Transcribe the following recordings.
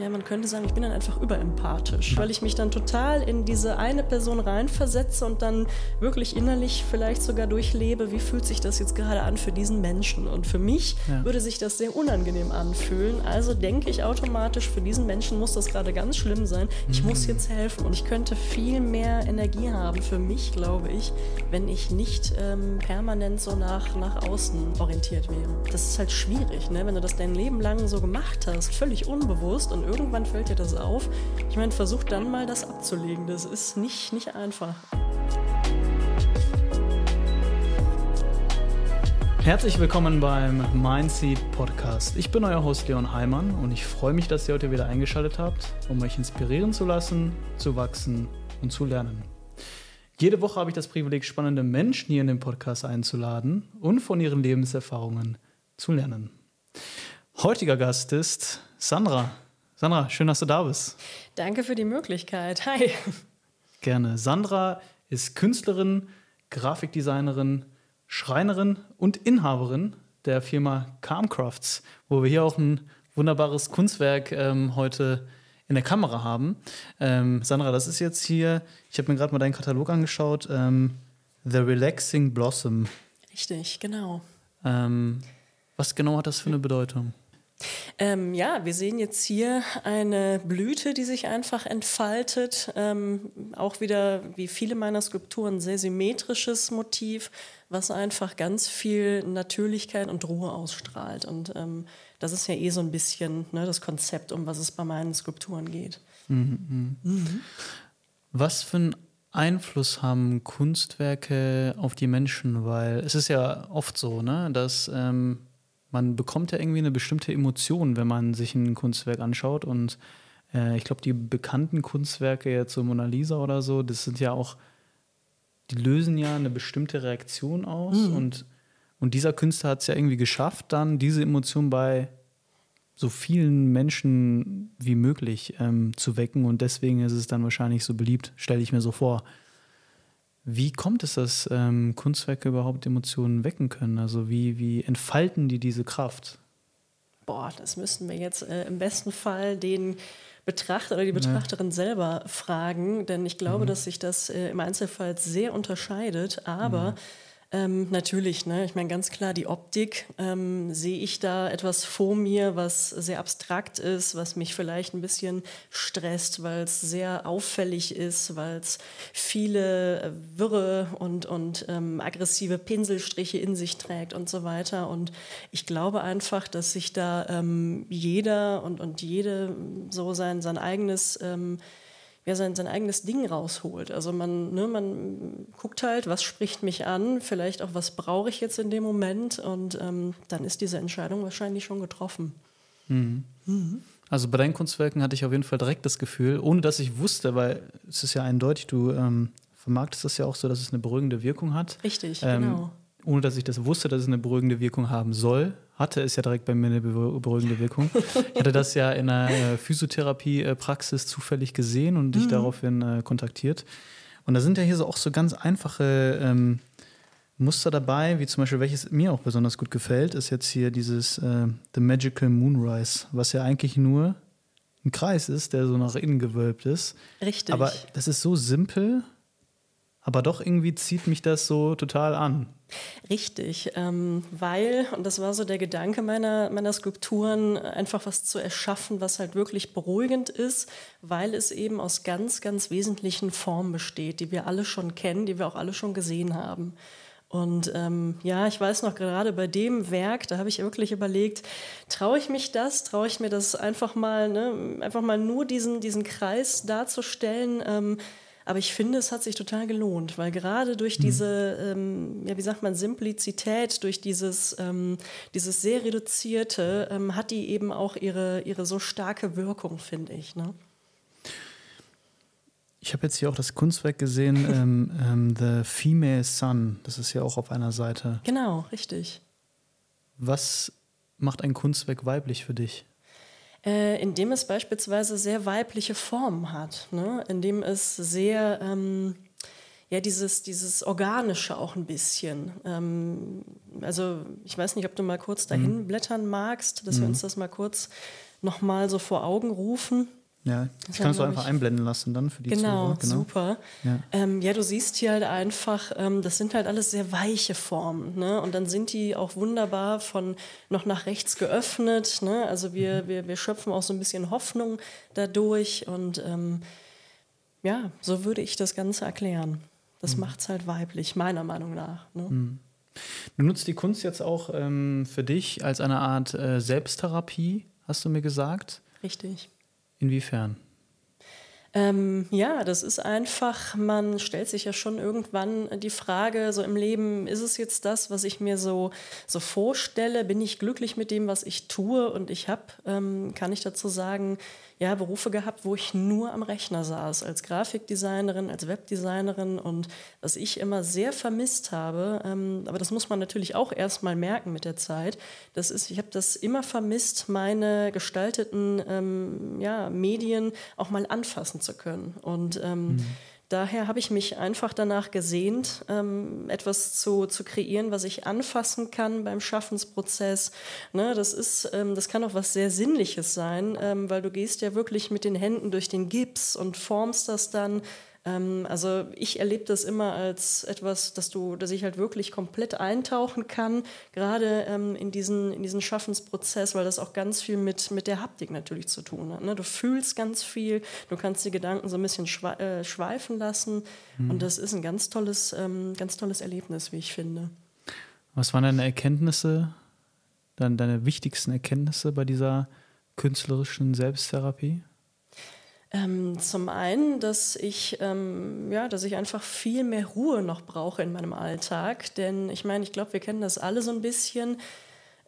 ja, man könnte sagen, ich bin dann einfach überempathisch, weil ich mich dann total in diese eine Person reinversetze und dann wirklich innerlich vielleicht sogar durchlebe, wie fühlt sich das jetzt gerade an für diesen Menschen. Und für mich ja. würde sich das sehr unangenehm anfühlen. Also denke ich automatisch, für diesen Menschen muss das gerade ganz schlimm sein. Ich mhm. muss jetzt helfen und ich könnte viel mehr Energie haben für mich, glaube ich, wenn ich nicht ähm, permanent so nach, nach außen orientiert wäre. Das ist halt schwierig, ne? wenn du das dein Leben lang so gemacht hast, völlig unbewusst und irgendwann fällt dir das auf. Ich meine, versuch dann mal das abzulegen. Das ist nicht, nicht einfach. Herzlich willkommen beim Mindseed Podcast. Ich bin euer Host Leon Heimann und ich freue mich, dass ihr heute wieder eingeschaltet habt, um euch inspirieren zu lassen, zu wachsen und zu lernen. Jede Woche habe ich das Privileg, spannende Menschen hier in den Podcast einzuladen und von ihren Lebenserfahrungen zu lernen. Heutiger Gast ist Sandra. Sandra, schön, dass du da bist. Danke für die Möglichkeit. Hi. Gerne. Sandra ist Künstlerin, Grafikdesignerin, Schreinerin und Inhaberin der Firma Calmcrafts, wo wir hier auch ein wunderbares Kunstwerk ähm, heute in der Kamera haben. Ähm, Sandra, das ist jetzt hier, ich habe mir gerade mal deinen Katalog angeschaut, ähm, The Relaxing Blossom. Richtig, genau. Ähm, was genau hat das für eine Bedeutung? Ähm, ja, wir sehen jetzt hier eine Blüte, die sich einfach entfaltet. Ähm, auch wieder, wie viele meiner Skulpturen, sehr symmetrisches Motiv, was einfach ganz viel Natürlichkeit und Ruhe ausstrahlt. Und ähm, das ist ja eh so ein bisschen ne, das Konzept, um was es bei meinen Skulpturen geht. Mhm, mh. mhm. Was für einen Einfluss haben Kunstwerke auf die Menschen? Weil es ist ja oft so, ne, dass ähm, man bekommt ja irgendwie eine bestimmte Emotion, wenn man sich ein Kunstwerk anschaut. Und äh, ich glaube, die bekannten Kunstwerke, jetzt so Mona Lisa oder so, das sind ja auch, die lösen ja eine bestimmte Reaktion aus. Mhm. Und, und dieser Künstler hat es ja irgendwie geschafft, dann diese Emotion bei so vielen Menschen wie möglich ähm, zu wecken. Und deswegen ist es dann wahrscheinlich so beliebt, stelle ich mir so vor. Wie kommt es, dass ähm, Kunstwerke überhaupt Emotionen wecken können? Also wie, wie entfalten die diese Kraft? Boah, das müssten wir jetzt äh, im besten Fall den Betrachter oder die Betrachterin ja. selber fragen, denn ich glaube, mhm. dass sich das äh, im Einzelfall sehr unterscheidet. Aber mhm ähm, natürlich, ne? ich meine ganz klar, die Optik, ähm, sehe ich da etwas vor mir, was sehr abstrakt ist, was mich vielleicht ein bisschen stresst, weil es sehr auffällig ist, weil es viele äh, wirre und, und ähm, aggressive Pinselstriche in sich trägt und so weiter. Und ich glaube einfach, dass sich da ähm, jeder und, und jede so sein, sein eigenes ähm, ja, sein, sein eigenes Ding rausholt. Also man, ne, man guckt halt, was spricht mich an, vielleicht auch, was brauche ich jetzt in dem Moment und ähm, dann ist diese Entscheidung wahrscheinlich schon getroffen. Mhm. Mhm. Also bei deinen Kunstwerken hatte ich auf jeden Fall direkt das Gefühl, ohne dass ich wusste, weil es ist ja eindeutig, du ähm, vermarktest das ja auch so, dass es eine beruhigende Wirkung hat. Richtig, ähm, genau ohne dass ich das wusste, dass es eine beruhigende Wirkung haben soll, hatte es ja direkt bei mir eine beruhigende Wirkung. Ich hatte das ja in einer äh, Physiotherapie-Praxis zufällig gesehen und dich mhm. daraufhin äh, kontaktiert. Und da sind ja hier so auch so ganz einfache ähm, Muster dabei, wie zum Beispiel, welches mir auch besonders gut gefällt, ist jetzt hier dieses äh, The Magical Moonrise, was ja eigentlich nur ein Kreis ist, der so nach innen gewölbt ist. Richtig. Aber das ist so simpel, aber doch irgendwie zieht mich das so total an. Richtig, ähm, weil, und das war so der Gedanke meiner, meiner Skulpturen, einfach was zu erschaffen, was halt wirklich beruhigend ist, weil es eben aus ganz, ganz wesentlichen Formen besteht, die wir alle schon kennen, die wir auch alle schon gesehen haben. Und ähm, ja, ich weiß noch gerade bei dem Werk, da habe ich wirklich überlegt, traue ich mich das, traue ich mir das einfach mal, ne, einfach mal nur diesen, diesen Kreis darzustellen. Ähm, aber ich finde, es hat sich total gelohnt, weil gerade durch mhm. diese, ähm, ja, wie sagt man, Simplizität, durch dieses, ähm, dieses sehr reduzierte, ähm, hat die eben auch ihre, ihre so starke Wirkung, finde ich. Ne? Ich habe jetzt hier auch das Kunstwerk gesehen, ähm, ähm, The Female Sun. Das ist ja auch auf einer Seite. Genau, richtig. Was macht ein Kunstwerk weiblich für dich? Äh, indem es beispielsweise sehr weibliche Formen hat, ne? indem es sehr, ähm, ja, dieses, dieses Organische auch ein bisschen. Ähm, also ich weiß nicht, ob du mal kurz dahin mhm. blättern magst, dass mhm. wir uns das mal kurz nochmal so vor Augen rufen. Ja, ich kann es so einfach einblenden lassen dann für die genau, Zuhörer. Genau, super. Ja. Ähm, ja. du siehst hier halt einfach, ähm, das sind halt alles sehr weiche Formen. Ne? Und dann sind die auch wunderbar von noch nach rechts geöffnet. Ne? Also wir, mhm. wir, wir schöpfen auch so ein bisschen Hoffnung dadurch. Und ähm, ja, so würde ich das Ganze erklären. Das mhm. macht es halt weiblich, meiner Meinung nach. Ne? Mhm. Du nutzt die Kunst jetzt auch ähm, für dich als eine Art äh, Selbsttherapie, hast du mir gesagt. Richtig. Inwiefern? Ähm, ja, das ist einfach, man stellt sich ja schon irgendwann die Frage, so im Leben, ist es jetzt das, was ich mir so, so vorstelle? Bin ich glücklich mit dem, was ich tue? Und ich habe, ähm, kann ich dazu sagen, ja, Berufe gehabt, wo ich nur am Rechner saß, als Grafikdesignerin, als Webdesignerin und was ich immer sehr vermisst habe, ähm, aber das muss man natürlich auch erstmal merken mit der Zeit, das ist, ich habe das immer vermisst, meine gestalteten ähm, ja, Medien auch mal anfassen zu können. Und ähm, mhm daher habe ich mich einfach danach gesehnt, ähm, etwas zu, zu kreieren, was ich anfassen kann beim Schaffensprozess. Ne, das, ist, ähm, das kann auch was sehr Sinnliches sein, ähm, weil du gehst ja wirklich mit den Händen durch den Gips und formst das dann ähm, also ich erlebe das immer als etwas, dass du, dass ich halt wirklich komplett eintauchen kann, gerade ähm, in, diesen, in diesen Schaffensprozess, weil das auch ganz viel mit, mit der Haptik natürlich zu tun hat. Ne? Du fühlst ganz viel, du kannst die Gedanken so ein bisschen äh, schweifen lassen mhm. und das ist ein ganz tolles, ähm, ganz tolles Erlebnis, wie ich finde. Was waren deine Erkenntnisse, dann deine wichtigsten Erkenntnisse bei dieser künstlerischen Selbsttherapie? Ähm, zum einen, dass ich, ähm, ja, dass ich einfach viel mehr Ruhe noch brauche in meinem Alltag. Denn ich meine, ich glaube, wir kennen das alle so ein bisschen.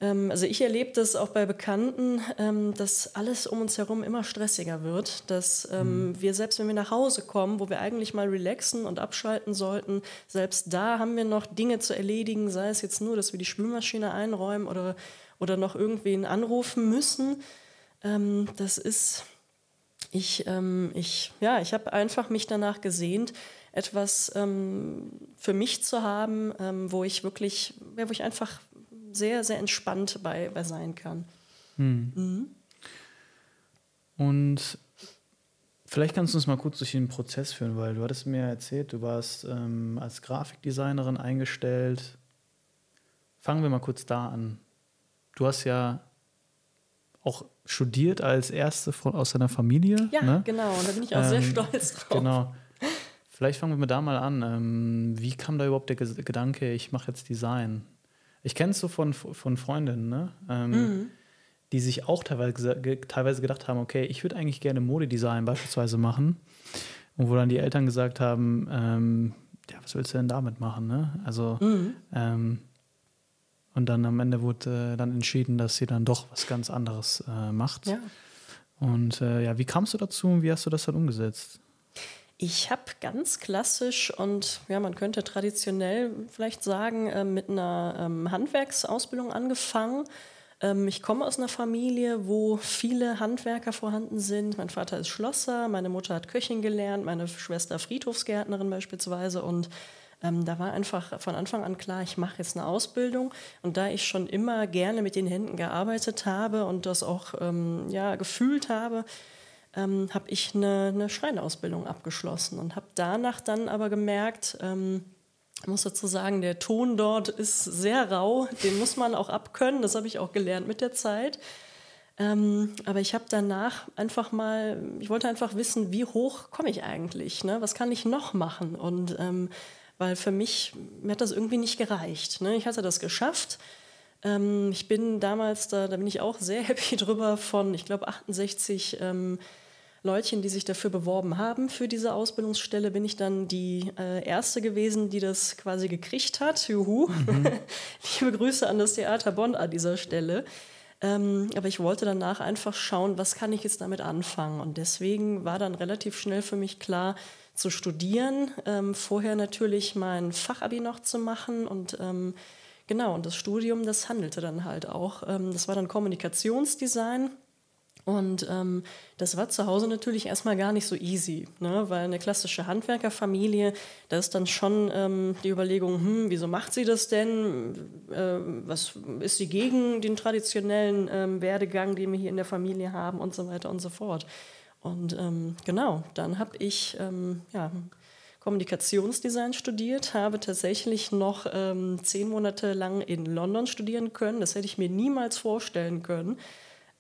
Ähm, also ich erlebe das auch bei Bekannten, ähm, dass alles um uns herum immer stressiger wird. Dass ähm, mhm. wir selbst, wenn wir nach Hause kommen, wo wir eigentlich mal relaxen und abschalten sollten, selbst da haben wir noch Dinge zu erledigen, sei es jetzt nur, dass wir die Spülmaschine einräumen oder, oder noch irgendwen anrufen müssen. Ähm, das ist ich, ähm, ich, ja, ich habe einfach mich danach gesehnt, etwas ähm, für mich zu haben, ähm, wo ich wirklich, ja, wo ich einfach sehr, sehr entspannt bei, bei sein kann. Hm. Mhm. Und vielleicht kannst du uns mal kurz durch den Prozess führen, weil du hattest mir erzählt, du warst ähm, als Grafikdesignerin eingestellt. Fangen wir mal kurz da an. Du hast ja auch studiert als erste von, aus seiner Familie. Ja, ne? genau. Und da bin ich auch ähm, sehr stolz drauf. Genau. Vielleicht fangen wir da mal an. Ähm, wie kam da überhaupt der Gedanke, ich mache jetzt Design? Ich kenne es so von, von Freundinnen, ne? Ähm, mhm. die sich auch teilweise, teilweise gedacht haben, okay, ich würde eigentlich gerne Modedesign beispielsweise machen. Und wo dann die Eltern gesagt haben, ähm, ja, was willst du denn damit machen? Ne? Also mhm. Und dann am Ende wurde äh, dann entschieden, dass sie dann doch was ganz anderes äh, macht. Ja. Und äh, ja, wie kamst du dazu und wie hast du das dann umgesetzt? Ich habe ganz klassisch und ja, man könnte traditionell vielleicht sagen, äh, mit einer ähm, Handwerksausbildung angefangen. Ähm, ich komme aus einer Familie, wo viele Handwerker vorhanden sind. Mein Vater ist Schlosser, meine Mutter hat Köchin gelernt, meine Schwester Friedhofsgärtnerin beispielsweise und ähm, da war einfach von Anfang an klar, ich mache jetzt eine Ausbildung. Und da ich schon immer gerne mit den Händen gearbeitet habe und das auch ähm, ja, gefühlt habe, ähm, habe ich eine, eine Schreinausbildung abgeschlossen und habe danach dann aber gemerkt, ähm, ich muss dazu sagen, der Ton dort ist sehr rau, den muss man auch abkönnen, das habe ich auch gelernt mit der Zeit. Ähm, aber ich habe danach einfach mal, ich wollte einfach wissen, wie hoch komme ich eigentlich, ne? was kann ich noch machen? Und ähm, weil für mich, mir hat das irgendwie nicht gereicht. Ne? Ich hatte das geschafft. Ähm, ich bin damals, da, da bin ich auch sehr happy drüber, von, ich glaube, 68 ähm, Leutchen, die sich dafür beworben haben für diese Ausbildungsstelle, bin ich dann die äh, erste gewesen, die das quasi gekriegt hat. Juhu. Mhm. Liebe Grüße an das Theater Bonn an dieser Stelle. Ähm, aber ich wollte danach einfach schauen, was kann ich jetzt damit anfangen. Und deswegen war dann relativ schnell für mich klar, zu studieren, ähm, vorher natürlich mein Fachabi noch zu machen und ähm, genau, und das Studium, das handelte dann halt auch. Ähm, das war dann Kommunikationsdesign Und ähm, das war zu Hause natürlich erstmal gar nicht so easy, ne? weil eine klassische Handwerkerfamilie, da ist dann schon ähm, die Überlegung, hm, wieso macht sie das denn? Äh, was ist sie gegen den traditionellen ähm, Werdegang, den wir hier in der Familie haben und so weiter und so fort. Und ähm, genau, dann habe ich ähm, ja, Kommunikationsdesign studiert, habe tatsächlich noch ähm, zehn Monate lang in London studieren können. Das hätte ich mir niemals vorstellen können.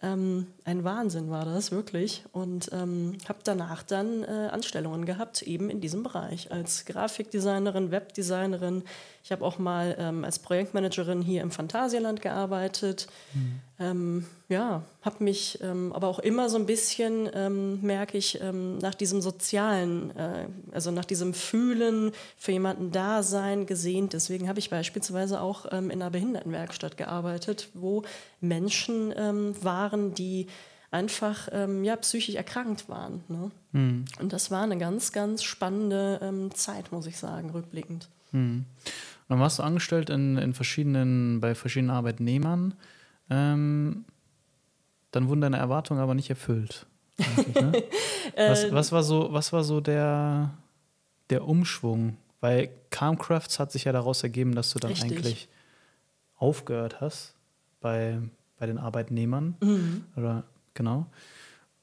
Ähm, ein Wahnsinn war das wirklich und ähm, habe danach dann äh, Anstellungen gehabt, eben in diesem Bereich, als Grafikdesignerin, Webdesignerin. Ich habe auch mal ähm, als Projektmanagerin hier im Phantasialand gearbeitet. Mhm. Ähm, ja, habe mich ähm, aber auch immer so ein bisschen, ähm, merke ich, nach diesem sozialen, äh, also nach diesem Fühlen, für jemanden da sein gesehnt. Deswegen habe ich beispielsweise auch in einer Behindertenwerkstatt gearbeitet, wo Menschen waren, die einfach ähm, ja, psychisch erkrankt waren. Ne? Mhm. Und das war eine ganz, ganz spannende ähm, Zeit, muss ich sagen, rückblickend. Mhm. Und dann warst du angestellt in, in verschiedenen, bei verschiedenen Arbeitnehmern. Ähm, dann wurden deine Erwartungen aber nicht erfüllt. Ne? was, äh, was, war so, was war so der, der Umschwung? Weil Calmcrafts hat sich ja daraus ergeben, dass du dann Richtig. eigentlich aufgehört hast bei, bei den Arbeitnehmern. Mhm. Oder genau.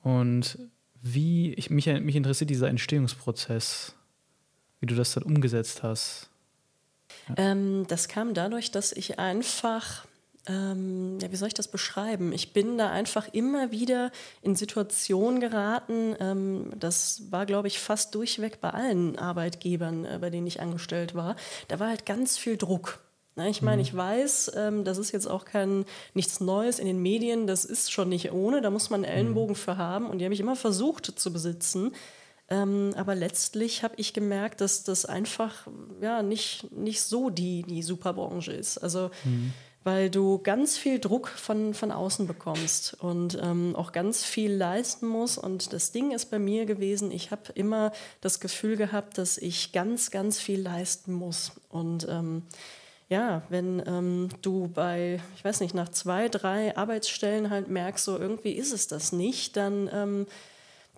Und wie, ich, mich, mich interessiert dieser Entstehungsprozess, wie du das dann umgesetzt hast. Ja. Ähm, das kam dadurch, dass ich einfach, ähm, ja, wie soll ich das beschreiben? Ich bin da einfach immer wieder in Situationen geraten. Ähm, das war, glaube ich, fast durchweg bei allen Arbeitgebern, äh, bei denen ich angestellt war. Da war halt ganz viel Druck. Ne, ich meine, mhm. ich weiß, ähm, das ist jetzt auch kein nichts Neues in den Medien, das ist schon nicht ohne, da muss man einen Ellenbogen mhm. für haben und die habe ich immer versucht zu besitzen. Ähm, aber letztlich habe ich gemerkt, dass das einfach ja, nicht, nicht so die, die Superbranche ist. Also mhm. Weil du ganz viel Druck von, von außen bekommst und ähm, auch ganz viel leisten musst. Und das Ding ist bei mir gewesen, ich habe immer das Gefühl gehabt, dass ich ganz, ganz viel leisten muss. Und ähm, ja, wenn ähm, du bei, ich weiß nicht, nach zwei, drei Arbeitsstellen halt merkst, so irgendwie ist es das nicht, dann, ähm,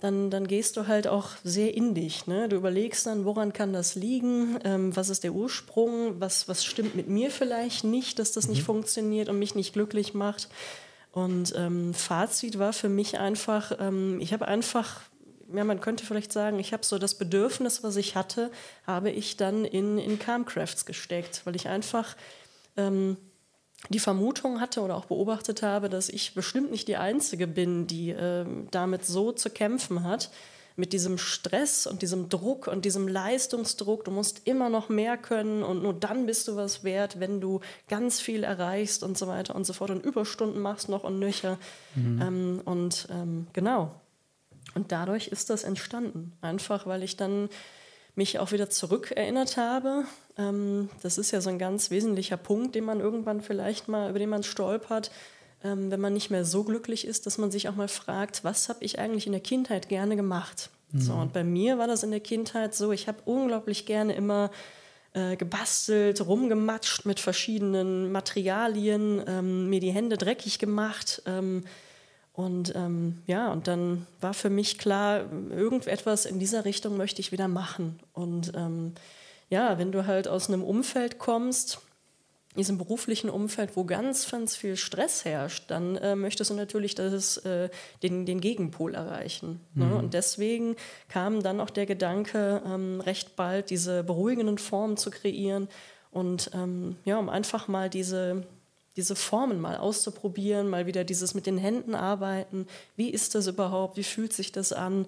dann, dann gehst du halt auch sehr in dich. Ne? Du überlegst dann, woran kann das liegen, ähm, was ist der Ursprung, was, was stimmt mit mir vielleicht nicht, dass das mhm. nicht funktioniert und mich nicht glücklich macht. Und ähm, Fazit war für mich einfach, ähm, ich habe einfach ja, man könnte vielleicht sagen, ich habe so das Bedürfnis, was ich hatte, habe ich dann in, in Calmcrafts gesteckt, weil ich einfach ähm, die Vermutung hatte oder auch beobachtet habe, dass ich bestimmt nicht die Einzige bin, die äh, damit so zu kämpfen hat, mit diesem Stress und diesem Druck und diesem Leistungsdruck. Du musst immer noch mehr können und nur dann bist du was wert, wenn du ganz viel erreichst und so weiter und so fort und Überstunden machst noch und nöcher. Mhm. Ähm, und ähm, genau, und dadurch ist das entstanden. Einfach, weil ich dann mich auch wieder zurückerinnert habe. Ähm, das ist ja so ein ganz wesentlicher Punkt, den man irgendwann vielleicht mal, über den man stolpert, ähm, wenn man nicht mehr so glücklich ist, dass man sich auch mal fragt, was habe ich eigentlich in der Kindheit gerne gemacht? Mhm. So, und bei mir war das in der Kindheit so, ich habe unglaublich gerne immer äh, gebastelt, rumgematscht mit verschiedenen Materialien, ähm, mir die Hände dreckig gemacht. Ähm, und ähm, ja, und dann war für mich klar, irgendetwas in dieser Richtung möchte ich wieder machen. Und ähm, ja, wenn du halt aus einem Umfeld kommst, diesem beruflichen Umfeld, wo ganz, ganz viel Stress herrscht, dann äh, möchtest du natürlich das, äh, den, den Gegenpol erreichen. Ne? Mhm. Und deswegen kam dann auch der Gedanke, ähm, recht bald diese beruhigenden Formen zu kreieren und ähm, ja, um einfach mal diese diese Formen mal auszuprobieren, mal wieder dieses mit den Händen arbeiten. Wie ist das überhaupt? Wie fühlt sich das an?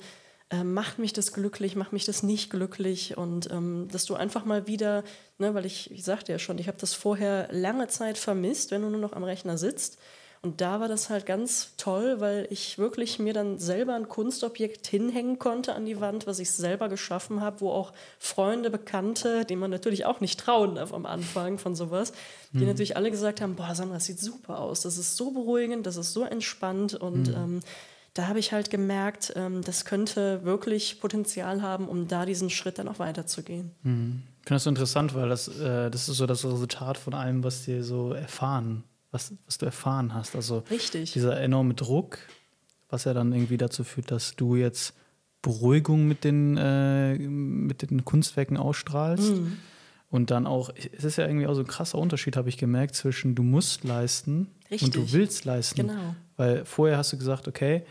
Ähm, macht mich das glücklich? Macht mich das nicht glücklich? Und ähm, dass du einfach mal wieder, ne, weil ich, ich sagte ja schon, ich habe das vorher lange Zeit vermisst, wenn du nur noch am Rechner sitzt und da war das halt ganz toll, weil ich wirklich mir dann selber ein Kunstobjekt hinhängen konnte an die Wand, was ich selber geschaffen habe, wo auch Freunde, Bekannte, denen man natürlich auch nicht trauen darf am Anfang von sowas, die mhm. natürlich alle gesagt haben, boah, Sandra, das sieht super aus, das ist so beruhigend, das ist so entspannt und mhm. ähm, da habe ich halt gemerkt, ähm, das könnte wirklich Potenzial haben, um da diesen Schritt dann auch weiterzugehen. Mhm. Ich finde das so interessant, weil das, äh, das ist so das Resultat von allem, was dir so erfahren was, was du erfahren hast. Also Richtig. dieser enorme Druck, was ja dann irgendwie dazu führt, dass du jetzt Beruhigung mit den, äh, mit den Kunstwerken ausstrahlst. Mhm. Und dann auch, es ist ja irgendwie auch so ein krasser Unterschied, habe ich gemerkt, zwischen du musst leisten Richtig. und du willst leisten. Genau. Weil vorher hast du gesagt, okay,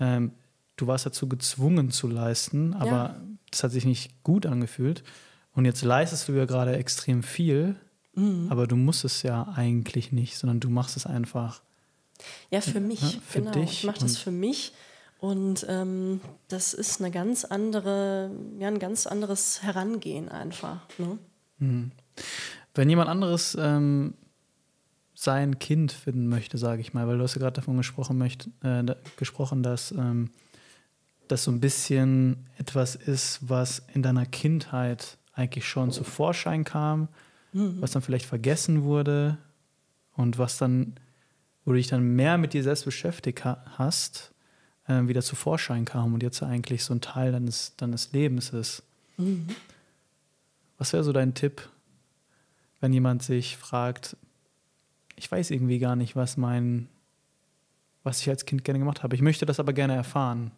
ähm, du warst dazu gezwungen zu leisten, aber ja. das hat sich nicht gut angefühlt. Und jetzt leistest du ja gerade extrem viel, mhm. aber du musst es ja eigentlich nicht, sondern du machst es einfach. Ja, für mich, ja, für genau. Dich. Ich mache das für mich. Und ähm, das ist eine ganz andere, ja, ein ganz anderes Herangehen einfach. Ne? Mhm. Wenn jemand anderes ähm, sein Kind finden möchte, sage ich mal, weil du hast ja gerade davon gesprochen, möcht, äh, gesprochen dass ähm, das so ein bisschen etwas ist, was in deiner Kindheit eigentlich schon zu Vorschein kam, mhm. was dann vielleicht vergessen wurde und was dann, wo du dich dann mehr mit dir selbst beschäftigt ha hast, äh, wieder zu Vorschein kam und jetzt eigentlich so ein Teil deines, deines Lebens ist. Mhm. Was wäre so dein Tipp, wenn jemand sich fragt, ich weiß irgendwie gar nicht, was mein, was ich als Kind gerne gemacht habe. Ich möchte das aber gerne erfahren.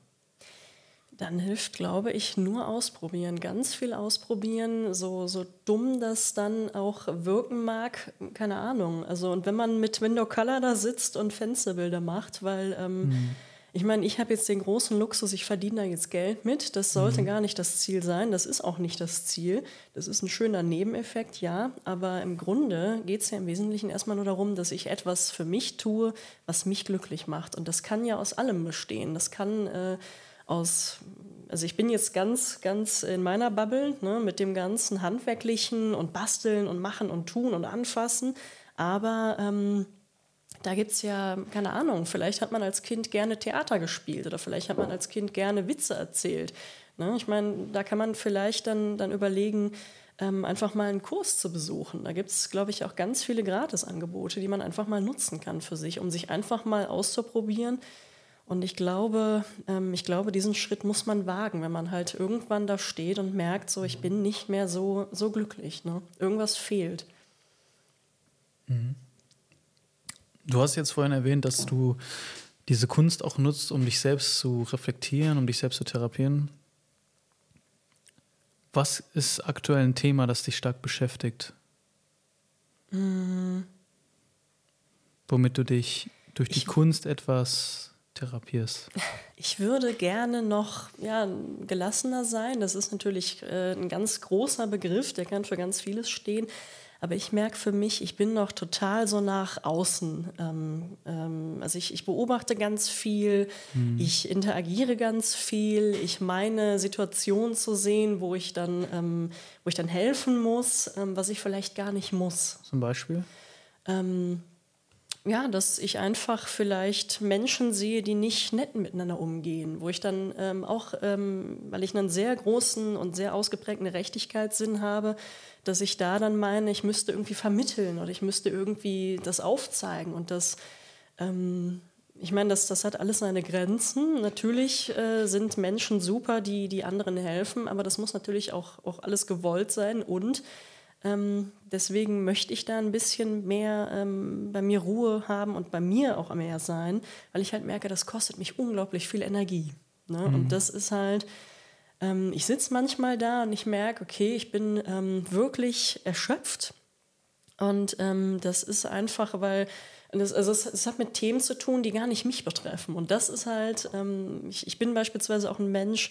Dann hilft, glaube ich, nur ausprobieren, ganz viel ausprobieren, so, so dumm das dann auch wirken mag, keine Ahnung. Also und wenn man mit Window Color da sitzt und Fensterbilder macht, weil ähm, mhm ich meine, ich habe jetzt den großen Luxus, ich verdiene da jetzt Geld mit. Das sollte mhm. gar nicht das Ziel sein. Das ist auch nicht das Ziel. Das ist ein schöner Nebeneffekt, ja. Aber im Grunde geht es ja im Wesentlichen erstmal nur darum, dass ich etwas für mich tue, was mich glücklich macht. Und das kann ja aus allem bestehen. Das kann äh, aus, also ich bin jetzt ganz, ganz in meiner Bubble ne, mit dem ganzen Handwerklichen und Basteln und Machen und Tun und Anfassen. Aber ähm, da gibt es ja, keine Ahnung, vielleicht hat man als Kind gerne Theater gespielt oder vielleicht hat man als Kind gerne Witze erzählt. Ne? Ich meine, da kann man vielleicht dann, dann überlegen, ähm, einfach mal einen Kurs zu besuchen. Da gibt es, glaube ich, auch ganz viele Gratisangebote, die man einfach mal nutzen kann für sich, um sich einfach mal auszuprobieren. Und ich glaube, ähm, ich glaube, diesen Schritt muss man wagen, wenn man halt irgendwann da steht und merkt, so ich bin nicht mehr so, so glücklich. Ne? Irgendwas fehlt. Mhm. Du hast jetzt vorhin erwähnt, dass du diese Kunst auch nutzt, um dich selbst zu reflektieren, um dich selbst zu therapieren. Was ist aktuell ein Thema, das dich stark beschäftigt? Mhm. Womit du dich durch die ich, Kunst etwas therapierst? Ich würde gerne noch ja, gelassener sein. Das ist natürlich äh, ein ganz großer Begriff, der kann für ganz vieles stehen. Aber ich merke für mich, ich bin noch total so nach außen. Ähm, ähm, also ich, ich, beobachte ganz viel, mhm. ich interagiere ganz viel, ich meine Situationen zu sehen, wo ich dann, ähm, wo ich dann helfen muss, ähm, was ich vielleicht gar nicht muss. Zum Beispiel? Ähm, ja, dass ich einfach vielleicht Menschen sehe, die nicht nett miteinander umgehen, wo ich dann ähm, auch, ähm, weil ich einen sehr großen und sehr ausgeprägten Gerechtigkeitssinn habe, dass ich da dann meine, ich müsste irgendwie vermitteln oder ich müsste irgendwie das aufzeigen und das, ähm, ich meine, das, das hat alles seine Grenzen. Natürlich äh, sind Menschen super, die, die anderen helfen, aber das muss natürlich auch, auch alles gewollt sein und ähm, deswegen möchte ich da ein bisschen mehr ähm, bei mir Ruhe haben und bei mir auch mehr sein, weil ich halt merke, das kostet mich unglaublich viel Energie. Ne? Mhm. Und das ist halt, ähm, ich sitze manchmal da und ich merke, okay, ich bin ähm, wirklich erschöpft. Und ähm, das ist einfach, weil das, also es, es, hat mit Themen zu tun, die gar nicht mich betreffen. Und das ist halt, ähm, ich, ich bin beispielsweise auch ein Mensch,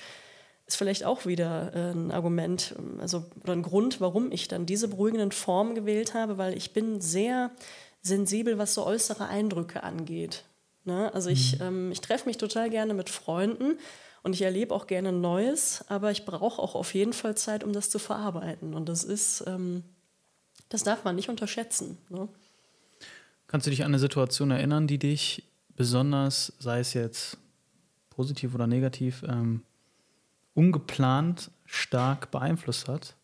ist vielleicht auch wieder äh, ein Argument, also oder ein Grund, warum ich dann diese beruhigenden Formen gewählt habe, weil ich bin sehr sensibel, was so äußere Eindrücke angeht. Ne? Also ich, mhm. ähm, ich treffe mich total gerne mit Freunden und ich erlebe auch gerne Neues, aber ich brauche auch auf jeden Fall Zeit, um das zu verarbeiten. Und das ist, ähm, das darf man nicht unterschätzen. Ne? Kannst du dich an eine Situation erinnern, die dich besonders, sei es jetzt positiv oder negativ, ähm, ungeplant stark beeinflusst hat?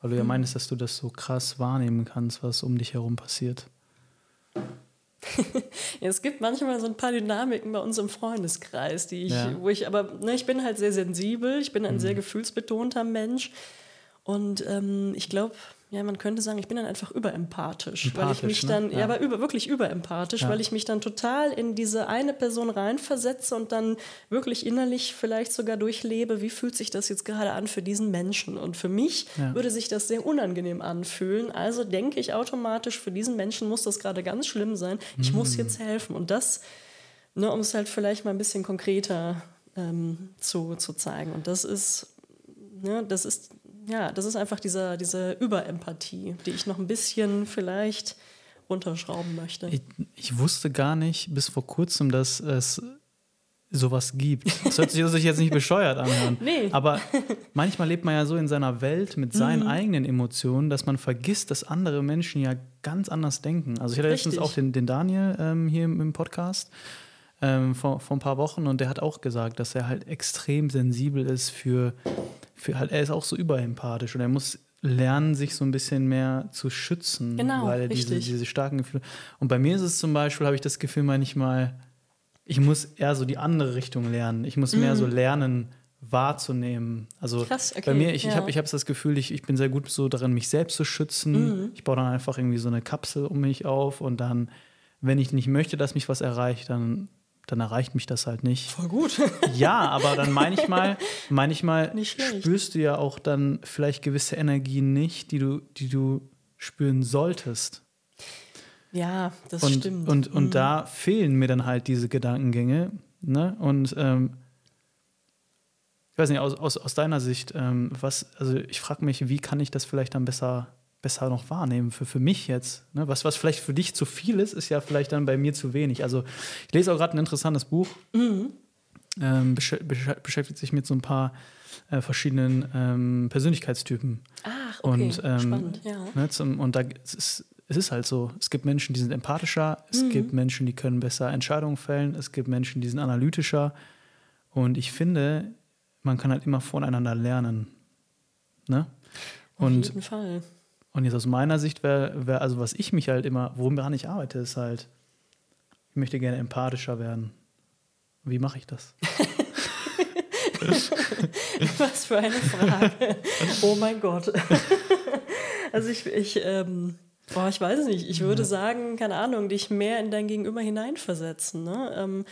Weil du ja hm. meinst, dass du das so krass wahrnehmen kannst, was um dich herum passiert. ja, es gibt manchmal so ein paar Dynamiken bei uns im Freundeskreis, die ich, ja. wo ich aber, ne, ich bin halt sehr sensibel, ich bin ein mhm. sehr gefühlsbetonter Mensch. Und ähm, ich glaube, ja, man könnte sagen, ich bin dann einfach überempathisch, weil ich mich ne? dann, Ja. ja, aber über, wirklich überempathisch, Ja. weil ich mich dann total in diese eine Person reinversetze und dann wirklich innerlich vielleicht sogar durchlebe, wie fühlt sich das jetzt gerade an für diesen Menschen. Und für mich Ja. würde sich das sehr unangenehm anfühlen. Also denke ich automatisch, für diesen Menschen muss das gerade ganz schlimm sein. Ich muss Mm. jetzt helfen. Und das, ne, um es halt vielleicht mal ein bisschen konkreter ähm, zu, zu zeigen. Und das ist, ne, das ist, ja, das ist einfach dieser, diese Überempathie, die ich noch ein bisschen vielleicht runterschrauben möchte. Ich, ich wusste gar nicht bis vor kurzem, dass es sowas gibt. Das hört sich, sich jetzt nicht bescheuert anhören. Nee. Aber manchmal lebt man ja so in seiner Welt mit seinen Mhm. eigenen Emotionen, dass man vergisst, dass andere Menschen ja ganz anders denken. Also ich hatte letztens Richtig. auch den, den Daniel ähm, hier im, im Podcast ähm, vor, vor ein paar Wochen und der hat auch gesagt, dass er halt extrem sensibel ist für, für halt, er ist auch so überempathisch und er muss lernen, sich so ein bisschen mehr zu schützen, Genau, weil er diese, diese starken Gefühle. Und bei mir ist es zum Beispiel, habe ich das Gefühl manchmal, ich muss eher so die andere Richtung lernen. Ich muss mehr so lernen, wahrzunehmen. Also. Krass, okay, bei mir, ich, ich ja. habe ich hab das Gefühl, ich, ich bin sehr gut so darin, mich selbst zu schützen. Mhm. Ich baue dann einfach irgendwie so eine Kapsel um mich auf und dann, wenn ich nicht möchte, dass mich was erreicht, dann, dann erreicht mich das halt nicht. Voll gut. Ja, aber dann manchmal, manchmal Nicht schlecht. spürst du ja auch dann vielleicht gewisse Energien nicht, die du, die du spüren solltest. ja, das Und, stimmt. und, und Mhm. da fehlen mir dann halt diese Gedankengänge. Ne? Und ähm, ich weiß nicht, aus, aus, aus deiner Sicht, ähm, was, also ich frage mich, wie kann ich das vielleicht dann besser, besser noch wahrnehmen für, für mich jetzt? Ne? Was, was vielleicht für dich zu viel ist, ist ja vielleicht dann bei mir zu wenig. Also ich lese auch gerade ein interessantes Buch, Mhm. ähm, besch besch beschäftigt sich mit so ein paar äh, verschiedenen ähm, Persönlichkeitstypen. Ach, okay, Und, ähm, spannend, ja. Ne, zum, und da es ist es ist halt so. Es gibt Menschen, die sind empathischer, es gibt Menschen, die können besser Entscheidungen fällen, es gibt Menschen, die sind analytischer. Und ich finde, man kann halt immer voneinander lernen. Ne? Auf Und, jeden Fall. Und jetzt aus meiner Sicht wäre, wär, also was ich mich halt immer, woran ich arbeite, ist halt, ich möchte gerne empathischer werden. Wie mache ich das? Was für eine Frage. oh mein Gott. also ich, ich, ähm, boah, ich weiß es nicht. Ich würde sagen, keine Ahnung, dich mehr in dein Gegenüber hineinversetzen. Ne? Ähm,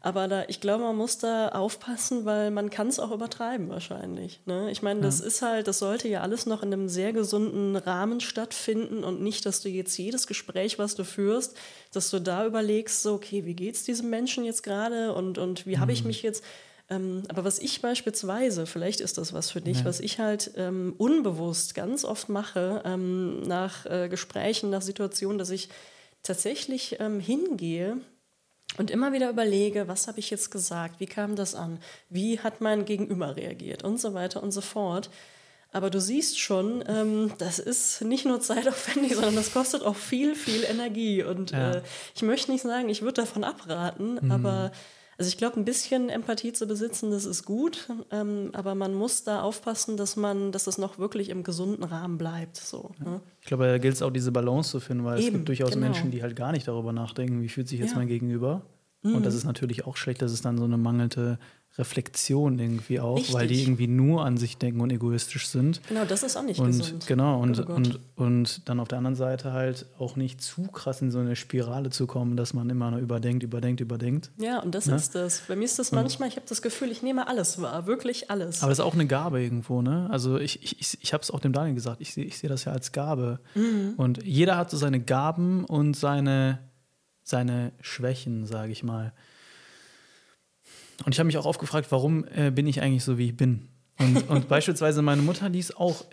Aber da, ich glaube, man muss da aufpassen, weil man kann es auch übertreiben wahrscheinlich. Ne? Ich meine, das ist halt, das sollte ja alles noch in einem sehr gesunden Rahmen stattfinden und nicht, dass du jetzt jedes Gespräch, was du führst, dass du da überlegst, so, okay, wie geht's diesem Menschen jetzt gerade und, und wie habe ich mich jetzt ähm, aber was ich beispielsweise, vielleicht ist das was für dich, was ich halt ähm, unbewusst ganz oft mache, ähm, nach äh, Gesprächen, nach Situationen, dass ich tatsächlich ähm, hingehe und immer wieder überlege, was habe ich jetzt gesagt, wie kam das an, wie hat mein Gegenüber reagiert und so weiter und so fort. Aber du siehst schon, ähm, das ist nicht nur zeitaufwendig, sondern das kostet auch viel, viel Energie. Und Ja. äh, ich möchte nicht sagen, ich würde davon abraten, aber also ich glaube, ein bisschen Empathie zu besitzen, das ist gut, ähm, aber man muss da aufpassen, dass man, dass das noch wirklich im gesunden Rahmen bleibt. So, ne? Ich glaube, da gilt es auch, diese Balance zu finden, weil es Eben, gibt durchaus genau. Menschen, die halt gar nicht darüber nachdenken, wie fühlt sich jetzt Ja. Mhm. mein Gegenüber. Und das ist natürlich auch schlecht, dass es dann so eine mangelnde Reflexion irgendwie auch, weil die Richtig. irgendwie nur an sich denken und egoistisch sind. Genau, das ist auch nicht Und gesund. genau, und, Oh und, und dann auf der anderen Seite halt auch nicht zu krass in so eine Spirale zu kommen, dass man immer nur überdenkt, überdenkt, überdenkt. Ja, und das Ne? ist das. Bei mir ist das manchmal, ich habe das Gefühl, ich nehme alles wahr, wirklich alles. Aber das ist auch eine Gabe irgendwo, ne? Also ich, ich, ich, ich habe es auch dem Daniel gesagt, ich sehe ich seh das ja als Gabe. Mhm. Und jeder hat so seine Gaben und seine, seine Schwächen, sage ich mal. Und ich habe mich auch oft gefragt, warum äh, bin ich eigentlich so, wie ich bin? Und, und beispielsweise meine Mutter, die ist auch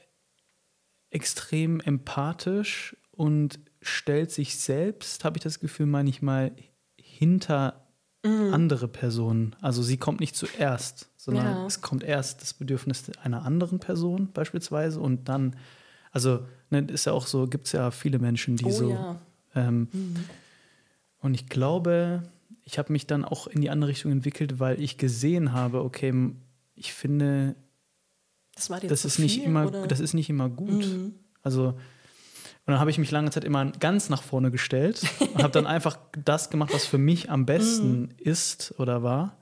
extrem empathisch und stellt sich selbst, habe ich das Gefühl, manchmal hinter Mhm. andere Personen. Also sie kommt nicht zuerst, sondern Ja. es kommt erst das Bedürfnis einer anderen Person beispielsweise und dann, also ne, ist ja auch so, gibt es ja viele Menschen, die oh so ja. ähm, Und ich glaube, ich habe mich dann auch in die andere Richtung entwickelt, weil ich gesehen habe, okay, ich finde, Das das ist nicht viel, immer, oder? das ist nicht immer gut. Mhm. Also und dann habe ich mich lange Zeit immer ganz nach vorne gestellt und habe dann einfach das gemacht, was für mich am besten Mhm. ist oder war.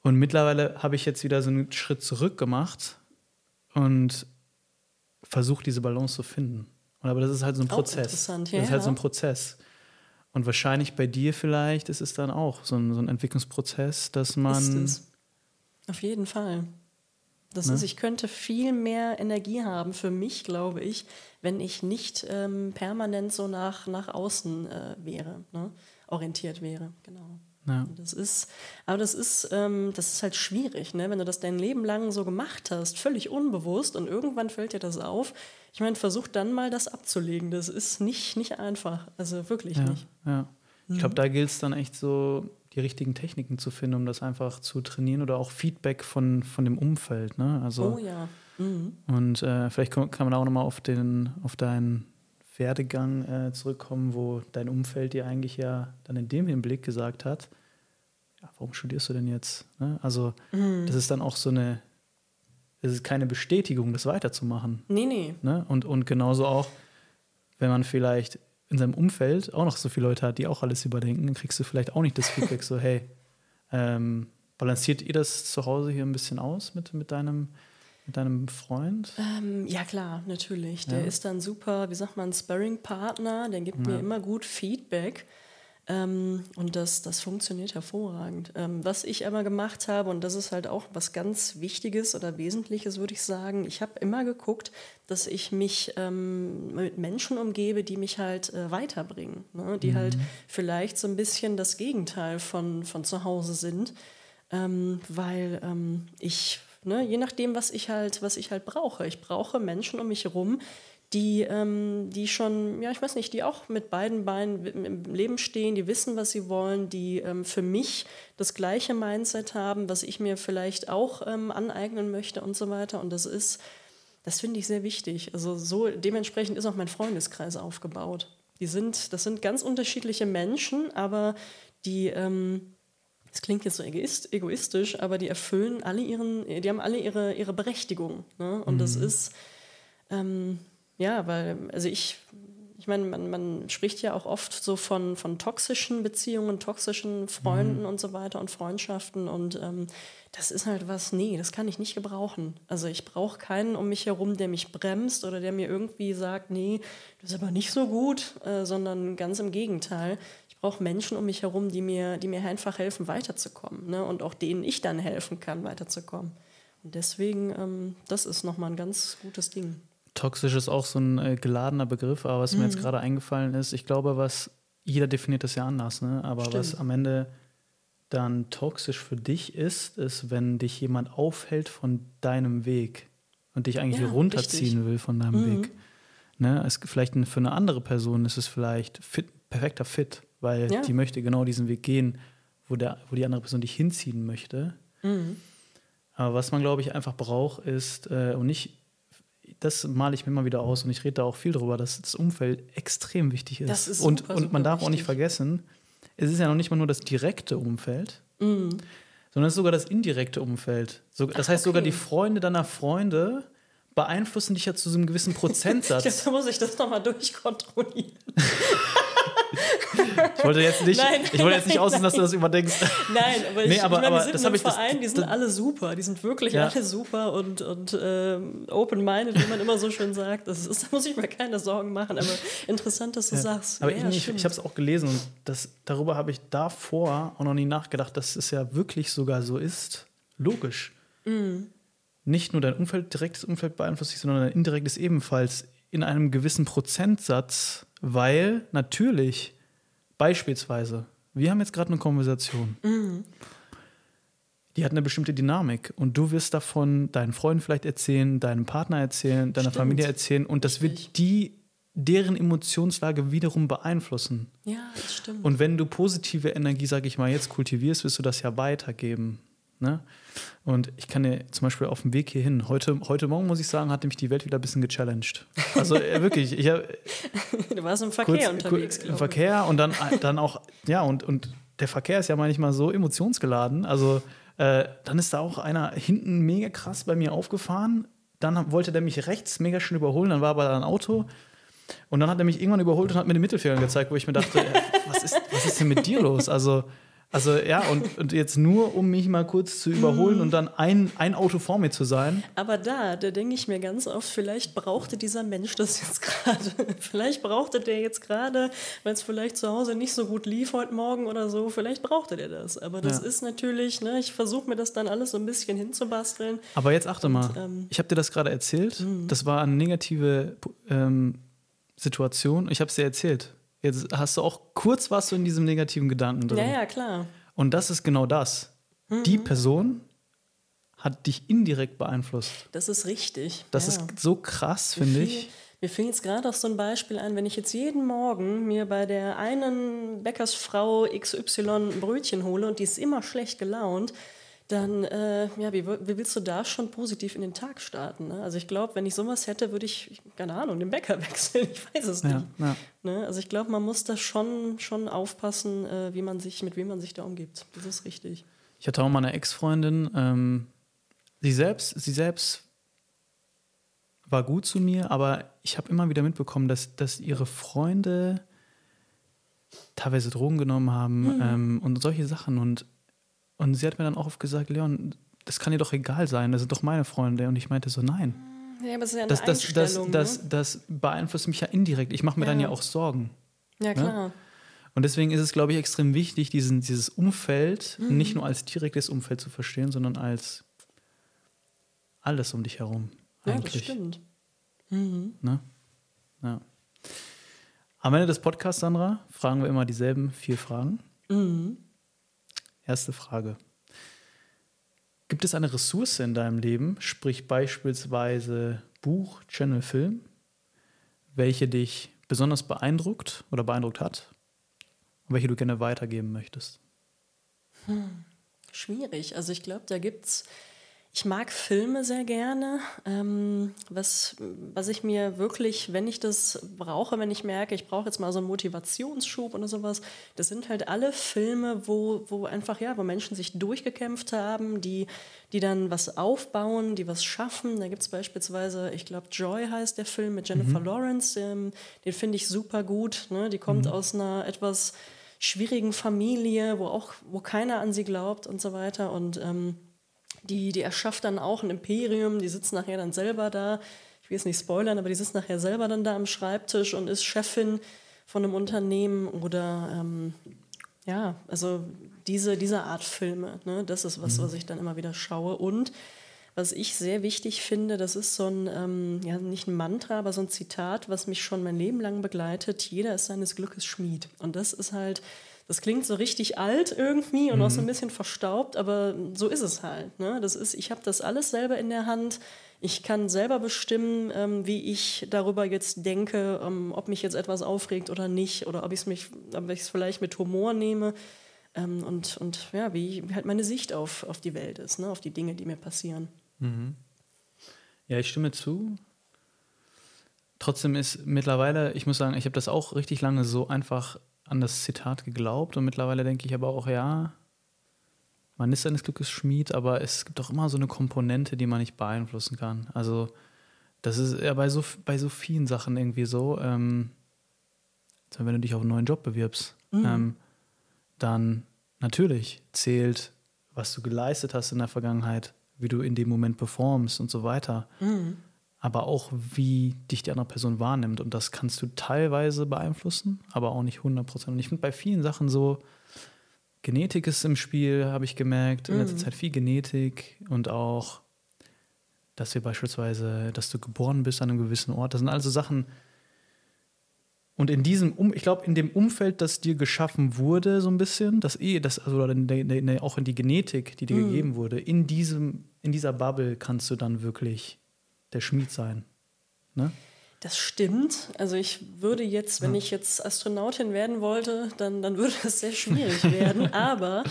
Und mittlerweile habe ich jetzt wieder so einen Schritt zurück gemacht und versucht, diese Balance zu finden. Und aber das ist halt so ein Auch Prozess. interessant, das ja, ist halt so ein. Prozess. Und wahrscheinlich bei dir vielleicht ist es dann auch so ein, so ein Entwicklungsprozess, dass man. Ist es. Auf jeden Fall. Das Ne? ist, ich könnte viel mehr Energie haben für mich, glaube ich, wenn ich nicht ähm, permanent so nach, nach außen äh, wäre, ne? orientiert wäre. Genau. Ja. Das ist, aber das ist, ähm, das ist halt schwierig, ne? wenn du das dein Leben lang so gemacht hast, völlig unbewusst und irgendwann fällt dir das auf. Ich meine, versuch dann mal das abzulegen. Das ist nicht, nicht einfach, also wirklich Ja, nicht. ja. Ich glaube, da gilt es dann echt so, die richtigen Techniken zu finden, um das einfach zu trainieren oder auch Feedback von, von dem Umfeld. Ne? Also, Oh ja. Mhm. Und äh, vielleicht kann, kann man auch nochmal auf, den, auf deinen Werdegang äh, zurückkommen, wo dein Umfeld dir eigentlich ja dann in dem Hinblick gesagt hat, ja, warum studierst du denn jetzt? Ne? Also das ist dann auch so eine, das ist keine Bestätigung, das weiterzumachen. Nee, nee. Ne? Und, und genauso auch, wenn man vielleicht in seinem Umfeld auch noch so viele Leute hat, die auch alles überdenken, dann kriegst du vielleicht auch nicht das Feedback so, hey, ähm, balanciert ihr das zu Hause hier ein bisschen aus mit, mit, deinem, mit deinem Freund? Ähm, ja, klar, natürlich. Der Ja. ist dann super, wie sagt man, Sparring-Partner, der gibt mir immer gut Feedback. Ähm, und das, das funktioniert hervorragend. Ähm, was ich immer gemacht habe, und das ist halt auch was ganz Wichtiges oder Wesentliches, würde ich sagen, ich habe immer geguckt, dass ich mich ähm, mit Menschen umgebe, die mich halt äh, weiterbringen, ne? die halt vielleicht so ein bisschen das Gegenteil von, von zu Hause sind ähm, weil ähm, ich, ne, je nachdem, was ich halt, was ich halt brauche, ich brauche Menschen um mich herum, die, ähm, die schon, ja, ich weiß nicht, die auch mit beiden Beinen im Leben stehen, die wissen, was sie wollen, die ähm, für mich das gleiche Mindset haben, was ich mir vielleicht auch ähm, aneignen möchte und so weiter. Und das ist, das finde ich sehr wichtig. Also so dementsprechend ist auch mein Freundeskreis aufgebaut. Die sind, das sind ganz unterschiedliche Menschen, aber die, ähm, das klingt jetzt so egoist, egoistisch, aber die erfüllen alle ihren, die haben alle ihre, ihre Berechtigung. Ne? Und das ist, ähm, ja, weil, also ich, ich meine, man, man spricht ja auch oft so von, von toxischen Beziehungen, toxischen Freunden und so weiter und Freundschaften und ähm, das ist halt was, nee, das kann ich nicht gebrauchen. Also ich brauche keinen um mich herum, der mich bremst oder der mir irgendwie sagt, nee, das ist aber nicht so gut, äh, sondern ganz im Gegenteil. Ich brauche Menschen um mich herum, die mir, die mir einfach helfen, weiterzukommen ne? und auch denen ich dann helfen kann, weiterzukommen. Und deswegen, ähm, das ist nochmal ein ganz gutes Ding. Toxisch ist auch so ein äh, geladener Begriff, aber was mir Mhm. jetzt gerade eingefallen ist, ich glaube, was jeder definiert das ja anders, ne? aber was Stimmt. am Ende dann toxisch für dich ist, ist, wenn dich jemand aufhält von deinem Weg und dich eigentlich Ja, runterziehen richtig. will von deinem Mhm. Weg. Ne? Es, vielleicht für eine andere Person ist es vielleicht fit, perfekter Fit, weil Ja. die möchte genau diesen Weg gehen, wo, der, wo die andere Person dich hinziehen möchte. Mhm. Aber was man, glaube ich, einfach braucht, ist, äh, und nicht, das male ich mir immer wieder aus und ich rede da auch viel drüber, dass das Umfeld extrem wichtig ist. Das ist und, super, und super man darf auch nicht wichtig. vergessen, es ist ja noch nicht mal nur das direkte Umfeld, Mhm. sondern es ist sogar das indirekte Umfeld. So, das Ach, heißt, sogar okay. die Freunde deiner Freunde beeinflussen dich ja zu so einem gewissen Prozentsatz. Jetzt muss ich das nochmal durchkontrollieren. ich wollte jetzt nicht, Nein, ich wollte jetzt nicht außen, dass du das überdenkst. Nein, aber ich, Nee, aber- ich meine, aber wir sind das in hab einem ich- das- Verein, die sind das- alle super. Die sind wirklich Ja. alle super und, und ähm, open-minded, wie man immer so schön sagt. Das ist, da muss ich mir keine Sorgen machen. Aber interessant, dass du sagst. Aber ja, ich, ich habe es auch gelesen und das, darüber habe ich davor auch noch nie nachgedacht, dass es ja wirklich sogar so ist. Logisch. Mhm. Nicht nur dein Umfeld, direktes Umfeld beeinflusst dich, sondern dein indirektes ebenfalls in einem gewissen Prozentsatz, weil natürlich, beispielsweise, wir haben jetzt gerade eine Konversation. Mhm. Die hat eine bestimmte Dynamik und du wirst davon deinen Freunden vielleicht erzählen, deinem Partner erzählen, deiner Stimmt. Familie erzählen und das wird die deren Emotionslage wiederum beeinflussen. Ja, das stimmt. Und wenn du positive Energie, sag ich mal, jetzt kultivierst, wirst du das ja weitergeben. Ne? Und ich kann dir zum Beispiel auf dem Weg hierhin, heute, heute Morgen muss ich sagen, hat mich die Welt wieder ein bisschen gechallenged. Also äh, wirklich, ich habe du warst im Verkehr kurz, unterwegs, im. Verkehr und dann, dann auch, ja, und, und der Verkehr ist ja manchmal so emotionsgeladen. Also äh, dann ist da auch einer hinten mega krass bei mir aufgefahren. Dann wollte der mich rechts mega schön überholen, dann war aber da ein Auto. Und dann hat er mich irgendwann überholt und hat mir den Mittelfinger gezeigt, wo ich mir dachte, äh, was, ist, was ist denn mit dir los? Also, Also ja, und, und jetzt nur, um mich mal kurz zu überholen und dann ein, ein Auto vor mir zu sein. Aber da, da denke ich mir ganz oft, vielleicht brauchte dieser Mensch das jetzt gerade. vielleicht brauchte der jetzt gerade, weil es vielleicht zu Hause nicht so gut lief heute Morgen oder so, vielleicht brauchte der das. Aber das ja. ist natürlich, ne, ich versuche mir das dann alles so ein bisschen hinzubasteln. Aber jetzt achte und, mal, ähm, ich habe dir das gerade erzählt, mhm. das war eine negative ähm, Situation. Ich habe es dir erzählt. Jetzt hast du auch kurz was so in diesem negativen Gedanken drin. Ja, ja, klar. Und das ist genau das. Mhm. Die Person hat dich indirekt beeinflusst. Das ist richtig. Das ja. ist so krass, finde ich. Mir fing jetzt gerade auch so ein Beispiel an, wenn ich jetzt jeden Morgen mir bei der einen Bäckersfrau XY ein Brötchen hole und die ist immer schlecht gelaunt, dann, äh, ja, wie, wie, willst du da schon positiv in den Tag starten? Ne? Also ich glaube, wenn ich sowas hätte, würde ich, keine Ahnung, den Bäcker wechseln. Ich weiß es nicht. Ja, ja. Ne? Also ich glaube, man muss da schon, schon aufpassen, äh, wie man sich, mit wem man sich da umgibt. Das ist richtig. Ich hatte auch mal eine Ex-Freundin, ähm, sie selbst, sie selbst war gut zu mir, aber ich habe immer wieder mitbekommen, dass, dass ihre Freunde teilweise Drogen genommen haben mhm. ähm, und solche Sachen. Und und sie hat mir dann auch oft gesagt, Leon, das kann dir doch egal sein, das sind doch meine Freunde. Und ich meinte so, nein. Ja, aber das ist ja eine das, das, das, ne? das, das, beeinflusst mich ja indirekt. Ich mache mir ja. dann ja auch Sorgen. Ja, ne? klar. Ne? Und deswegen ist es, glaube ich, extrem wichtig, diesen, dieses Umfeld mhm. nicht nur als direktes Umfeld zu verstehen, sondern als alles um dich herum. Eigentlich. Ja, das stimmt. Mhm. Ne? Ja. Am Ende des Podcasts, Sandra, fragen wir immer dieselben vier Fragen. Mhm. Erste Frage. Gibt es eine Ressource in deinem Leben, sprich beispielsweise Buch, Channel, Film, welche dich besonders beeindruckt oder beeindruckt hat und welche du gerne weitergeben möchtest? Hm, schwierig. Also ich glaube, da gibt es ich mag Filme sehr gerne. Ähm, was, was ich mir wirklich, wenn ich das brauche, wenn ich merke, ich brauche jetzt mal so einen Motivationsschub oder sowas, das sind halt alle Filme, wo, wo einfach, ja, wo Menschen sich durchgekämpft haben, die, die dann was aufbauen, die was schaffen. Da gibt es beispielsweise, ich glaube, Joy heißt der Film mit Jennifer mhm. Lawrence, ähm, den finde ich super gut. Ne? Die kommt mhm. aus einer etwas schwierigen Familie, wo auch, wo keiner an sie glaubt und so weiter. Und ähm, die, die erschafft dann auch ein Imperium, die sitzt nachher dann selber da. Ich will es nicht spoilern, aber die sitzt nachher selber dann da am Schreibtisch und ist Chefin von einem Unternehmen oder ähm, ja, also diese, diese Art Filme, ne, das ist was, mhm. was ich dann immer wieder schaue. Und was ich sehr wichtig finde, das ist so ein, ähm, ja, nicht ein Mantra, aber so ein Zitat, was mich schon mein Leben lang begleitet. Jeder ist seines Glückes Schmied. Und das ist halt das klingt so richtig alt irgendwie und mhm. auch so ein mhm. bisschen verstaubt, aber so ist es halt. Ne? Das ist, ich habe das alles selber in der Hand. Ich kann selber bestimmen, ähm, wie ich darüber jetzt denke, ähm, ob mich jetzt etwas aufregt oder nicht, oder ob ich es vielleicht mit Humor nehme. Ähm, und, und ja, wie halt meine Sicht auf, auf die Welt ist, ne? auf die Dinge, die mir passieren. Mhm. Ja, ich stimme zu. Trotzdem ist mittlerweile, ich muss sagen, ich habe das auch richtig lange so einfach an das Zitat geglaubt und mittlerweile denke ich aber auch, ja, man ist seines Glückes Schmied, aber es gibt auch immer so eine Komponente, die man nicht beeinflussen kann. Also das ist ja bei so, bei so vielen Sachen irgendwie so. Ähm, wenn du dich auf einen neuen Job bewirbst, mhm. ähm, dann natürlich zählt, was du geleistet hast in der Vergangenheit, wie du in dem Moment performst und so weiter. Mhm aber auch, wie dich die andere Person wahrnimmt. Und das kannst du teilweise beeinflussen, aber auch nicht 100 Und ich finde bei vielen Sachen so, Genetik ist im Spiel, habe ich gemerkt, in letzter Zeit viel Genetik und auch, dass wir beispielsweise, dass du geboren bist an einem gewissen Ort. Das sind also Sachen, und in diesem, um, ich glaube, in dem Umfeld, das dir geschaffen wurde, so ein bisschen, das eh, das, also auch in die Genetik, die dir mhm. gegeben wurde, in diesem, in dieser Bubble kannst du dann wirklich der Schmied sein. Ne? Das stimmt. Also ich würde jetzt, wenn ich jetzt Astronautin werden wollte, dann, dann würde es sehr schwierig werden. Aber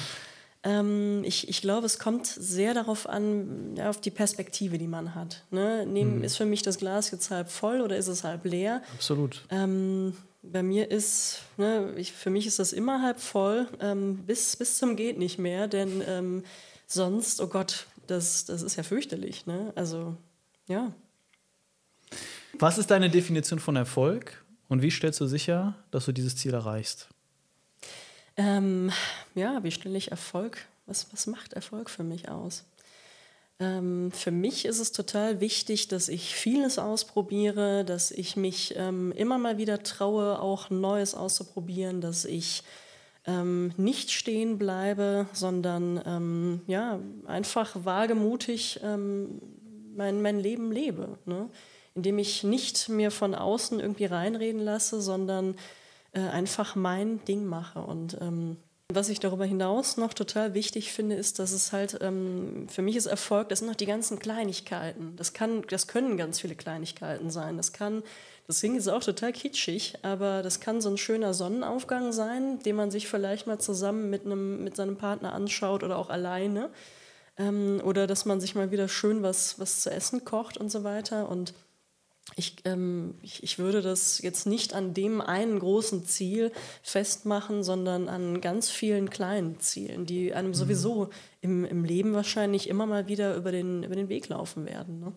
ähm, ich, ich glaube, es kommt sehr darauf an, ja, auf die Perspektive, die man hat. Ne? Nehmen, mhm. Ist für mich das Glas jetzt halb voll oder ist es halb leer? Absolut. Ähm, bei mir ist, ne, ich, für mich ist das immer halb voll, ähm, bis, bis zum geht nicht mehr, denn ähm, sonst, oh Gott, das, das ist ja fürchterlich. Ne? Also ja. Was ist deine Definition von Erfolg und wie stellst du sicher, dass du dieses Ziel erreichst? Ähm, ja, wie stelle ich Erfolg? Was, was macht Erfolg für mich aus? Ähm, für mich ist es total wichtig, dass ich vieles ausprobiere, dass ich mich ähm, immer mal wieder traue, auch Neues auszuprobieren, dass ich ähm, nicht stehen bleibe, sondern ähm, ja, einfach wagemutig ähm, mein, mein Leben lebe. Ne? Indem ich nicht mir von außen irgendwie reinreden lasse, sondern äh, einfach mein Ding mache. Und ähm, was ich darüber hinaus noch total wichtig finde, ist, dass es halt, ähm, für mich ist Erfolg, das sind noch die ganzen Kleinigkeiten. Das, kann, das können ganz viele Kleinigkeiten sein. Das kann, das klingt jetzt auch total kitschig, aber das kann so ein schöner Sonnenaufgang sein, den man sich vielleicht mal zusammen mit, einem, mit seinem Partner anschaut oder auch alleine. Ähm, oder dass man sich mal wieder schön was, was zu essen kocht und so weiter. Und ich, ähm, ich, ich, würde das jetzt nicht an dem einen großen Ziel festmachen, sondern an ganz vielen kleinen Zielen, die einem mhm. sowieso im, im Leben wahrscheinlich immer mal wieder über den, über den Weg laufen werden. Ne?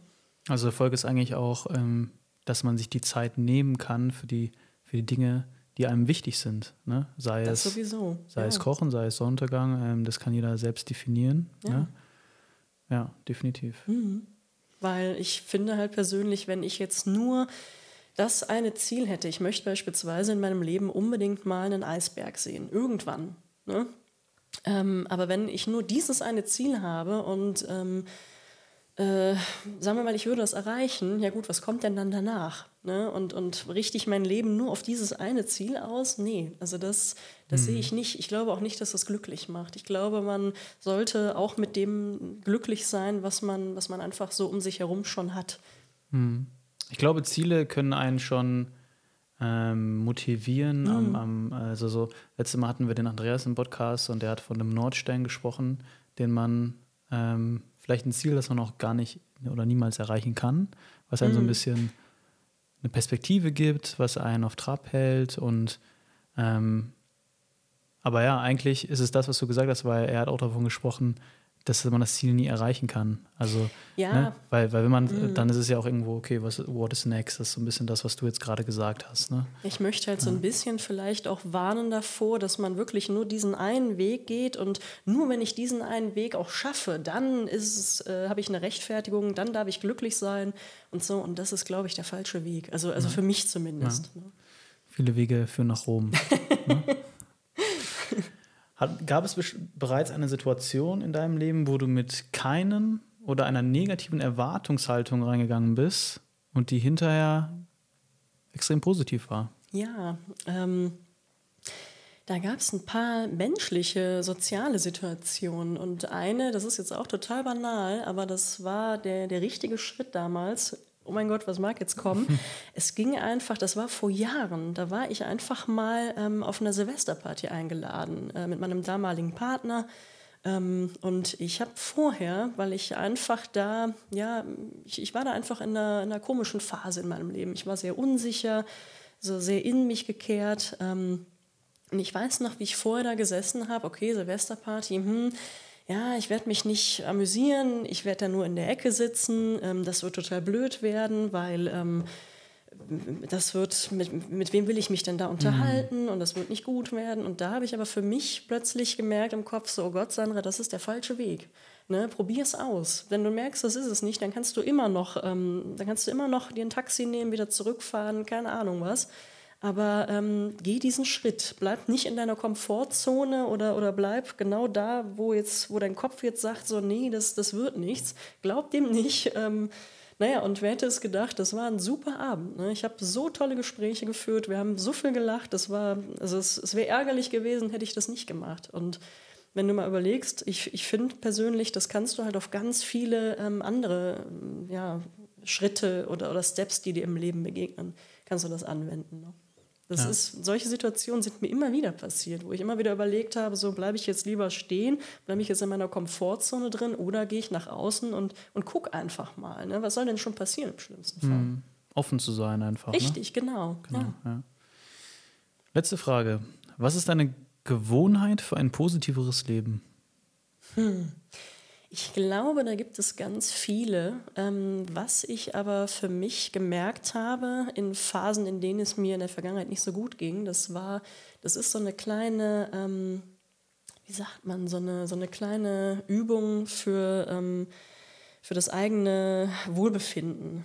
Also Erfolg ist eigentlich auch, ähm, dass man sich die Zeit nehmen kann für die, für die Dinge, die einem wichtig sind. Ne? Sei, das es, sowieso. sei ja. es Kochen, sei es Sonnenuntergang, ähm, das kann jeder selbst definieren. Ja, ne? Ja definitiv. Mhm. Weil ich finde halt persönlich, wenn ich jetzt nur das eine Ziel hätte, ich möchte beispielsweise in meinem Leben unbedingt mal einen Eisberg sehen, irgendwann. Ne? Ähm, aber wenn ich nur dieses eine Ziel habe und ähm, äh, sagen wir mal, ich würde das erreichen, ja gut, was kommt denn dann danach? Ne? Und, und richte ich mein Leben nur auf dieses eine Ziel aus? Nee, also das, das mhm. sehe ich nicht. Ich glaube auch nicht, dass das glücklich macht. Ich glaube, man sollte auch mit dem glücklich sein, was man, was man einfach so um sich herum schon hat. Mhm. Ich glaube, Ziele können einen schon ähm, motivieren. Mhm. Am, am, also so, letztes Mal hatten wir den Andreas im Podcast und der hat von einem Nordstern gesprochen, den man ähm, vielleicht ein Ziel, das man noch gar nicht oder niemals erreichen kann, was einem mhm. so ein mhm. bisschen eine Perspektive gibt, was einen auf Trab hält und ähm, aber ja, eigentlich ist es das, was du gesagt hast, weil er hat auch davon gesprochen, dass man das Ziel nie erreichen kann. Also, ja. ne? weil, weil wenn man, mhm. dann ist es ja auch irgendwo, okay, was, what is next? Das ist so ein bisschen das, was du jetzt gerade gesagt hast. Ne? Ich möchte halt ja. so ein bisschen vielleicht auch warnen davor, dass man wirklich nur diesen einen Weg geht und nur wenn ich diesen einen Weg auch schaffe, dann ist äh, habe ich eine Rechtfertigung, dann darf ich glücklich sein und so. Und das ist, glaube ich, der falsche Weg. Also, also ja. für mich zumindest. Ne? Viele Wege führen nach Rom. ne? Hat, gab es bereits eine Situation in deinem Leben, wo du mit keinen oder einer negativen Erwartungshaltung reingegangen bist und die hinterher extrem positiv war? Ja, ähm, da gab es ein paar menschliche, soziale Situationen. Und eine, das ist jetzt auch total banal, aber das war der, der richtige Schritt damals, oh mein Gott, was mag jetzt kommen? es ging einfach, das war vor Jahren, da war ich einfach mal ähm, auf einer Silvesterparty eingeladen äh, mit meinem damaligen Partner. Ähm, und ich habe vorher, weil ich einfach da, ja, ich, ich war da einfach in einer, in einer, komischen Phase in meinem Leben. Ich war sehr unsicher, so sehr in mich gekehrt. Ähm, und ich weiß noch, wie ich vorher da gesessen habe, okay, Silvesterparty, hm, ja, ich werde mich nicht amüsieren, ich werde da nur in der Ecke sitzen, ähm, das wird total blöd werden, weil ähm, das wird, mit, mit wem will ich mich denn da unterhalten mhm. und das wird nicht gut werden. Und da habe ich aber für mich plötzlich gemerkt im Kopf, so, oh Gott, Sandra, das ist der falsche Weg. Ne, Probier es aus. Wenn du merkst, das ist es nicht, dann kannst du immer noch, ähm, dann kannst du immer noch dir ein Taxi nehmen, wieder zurückfahren, keine Ahnung was. Aber ähm, geh diesen Schritt. Bleib nicht in deiner Komfortzone oder, oder bleib genau da, wo, jetzt, wo dein Kopf jetzt sagt, so, nee, das, das wird nichts. Glaub dem nicht. Ähm, naja, und wer hätte es gedacht, das war ein super Abend. Ne? Ich habe so tolle Gespräche geführt, wir haben so viel gelacht. Das war, also es, es wäre ärgerlich gewesen, hätte ich das nicht gemacht. Und wenn du mal überlegst, ich, ich finde persönlich, das kannst du halt auf ganz viele ähm, andere ja, Schritte oder, oder Steps, die dir im Leben begegnen, kannst du das anwenden. Ne? Das ja. ist, solche Situationen sind mir immer wieder passiert, wo ich immer wieder überlegt habe, so bleibe ich jetzt lieber stehen, bleibe ich jetzt in meiner Komfortzone drin oder gehe ich nach außen und, und guck einfach mal. Ne? Was soll denn schon passieren im schlimmsten Fall? Mhm. Offen zu sein einfach. Ne? Richtig, ne? genau. genau ja. Ja. Letzte Frage. Was ist deine Gewohnheit für ein positiveres Leben? Hm. Ich glaube, da gibt es ganz viele. Ähm, was ich aber für mich gemerkt habe in Phasen, in denen es mir in der Vergangenheit nicht so gut ging, das war, das ist so eine kleine, ähm, wie sagt man, so eine, so eine kleine Übung für, ähm, für das eigene Wohlbefinden.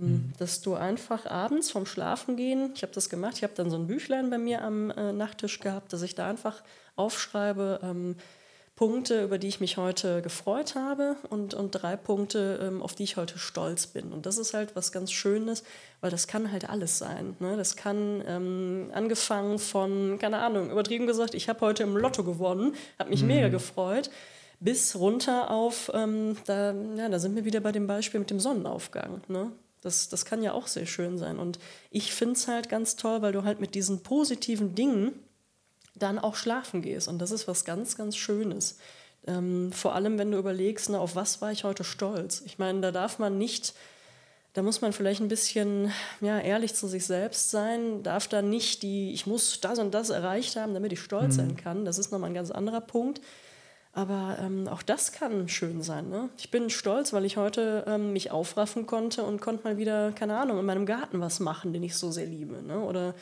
Mhm. Dass du einfach abends vom Schlafen gehen, ich habe das gemacht, ich habe dann so ein Büchlein bei mir am äh, Nachttisch gehabt, dass ich da einfach aufschreibe, Punkte, über die ich mich heute gefreut habe und, und drei Punkte, ähm, auf die ich heute stolz bin. Und das ist halt was ganz Schönes, weil das kann halt alles sein. Ne? Das kann ähm, angefangen von, keine Ahnung, übertrieben gesagt, ich habe heute im Lotto gewonnen, habe mich mhm. mega gefreut, bis runter auf, ähm, da, ja, da sind wir wieder bei dem Beispiel mit dem Sonnenaufgang. Ne? Das, das kann ja auch sehr schön sein. Und ich finde es halt ganz toll, weil du halt mit diesen positiven Dingen dann auch schlafen gehst. Und das ist was ganz, ganz Schönes. Ähm, vor allem, wenn du überlegst, na, auf was war ich heute stolz? Ich meine, da darf man nicht, da muss man vielleicht ein bisschen ja, ehrlich zu sich selbst sein, darf da nicht die, ich muss das und das erreicht haben, damit ich stolz mhm. sein kann. Das ist nochmal ein ganz anderer Punkt. Aber ähm, auch das kann schön sein. Ne? Ich bin stolz, weil ich heute ähm, mich aufraffen konnte und konnte mal wieder, keine Ahnung, in meinem Garten was machen, den ich so sehr liebe. Ne? Oder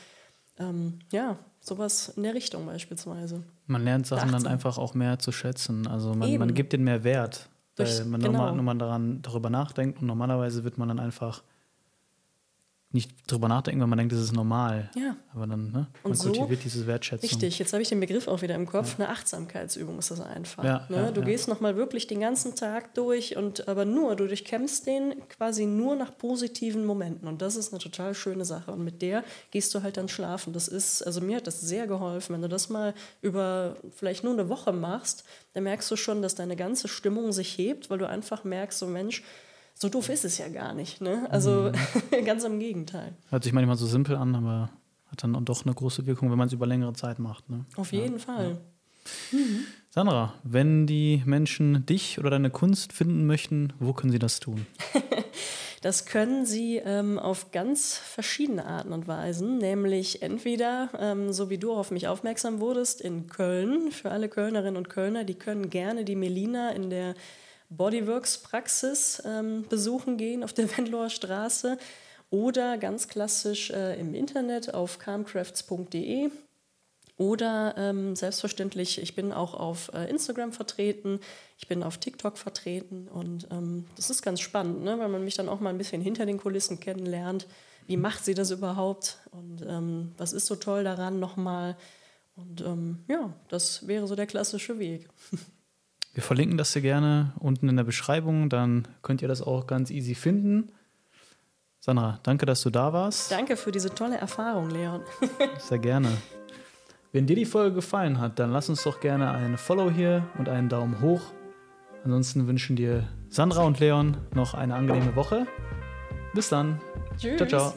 ähm, ja, sowas in der Richtung beispielsweise. Man lernt Sachen dann einfach auch mehr zu schätzen. Also man, man gibt denen mehr Wert, Durch, weil man genau. nochmal, nochmal daran, darüber nachdenkt und normalerweise wird man dann einfach nicht drüber nachdenken, weil man denkt, das ist normal. Ja. Aber dann, ne? Man so, kultiviert diese Wertschätzung. Richtig, jetzt habe ich den Begriff auch wieder im Kopf. Ja. Eine Achtsamkeitsübung ist das einfach. Ja, ne? du gehst nochmal wirklich den ganzen Tag durch und aber nur, du durchkämpfst den quasi nur nach positiven Momenten. Und das ist eine total schöne Sache. Und mit der gehst du halt dann schlafen. Das ist, also mir hat das sehr geholfen. Wenn du das mal über vielleicht nur eine Woche machst, dann merkst du schon, dass deine ganze Stimmung sich hebt, weil du einfach merkst, so Mensch, so doof ist es ja gar nicht. Ne? Also mhm. ganz im Gegenteil. Hört sich manchmal so simpel an, aber hat dann doch eine große Wirkung, wenn man es über längere Zeit macht. Ne? Auf jeden ja, Fall. Ja. Mhm. Sandra, wenn die Menschen dich oder deine Kunst finden möchten, wo können sie das tun? das können sie ähm, auf ganz verschiedene Arten und Weisen, nämlich entweder, ähm, so wie du auf mich aufmerksam wurdest, in Köln, für alle Kölnerinnen und Kölner, die können gerne die Melina in der Bodyworks-Praxis ähm, besuchen gehen auf der Wendloer Straße oder ganz klassisch äh, im Internet auf calmcrafts.de oder ähm, selbstverständlich, ich bin auch auf äh, Instagram vertreten, ich bin auf TikTok vertreten und ähm, das ist ganz spannend, ne? weil man mich dann auch mal ein bisschen hinter den Kulissen kennenlernt. Wie macht sie das überhaupt und ähm, was ist so toll daran nochmal? Und ähm, ja, das wäre so der klassische Weg. Wir verlinken das hier gerne unten in der Beschreibung, dann könnt ihr das auch ganz easy finden. Sandra, danke, dass du da warst. Danke für diese tolle Erfahrung, Leon. Sehr gerne. Wenn dir die Folge gefallen hat, dann lass uns doch gerne einen Follow hier und einen Daumen hoch. Ansonsten wünschen dir Sandra und Leon noch eine angenehme Woche. Bis dann. Tschüss. Ciao, ciao.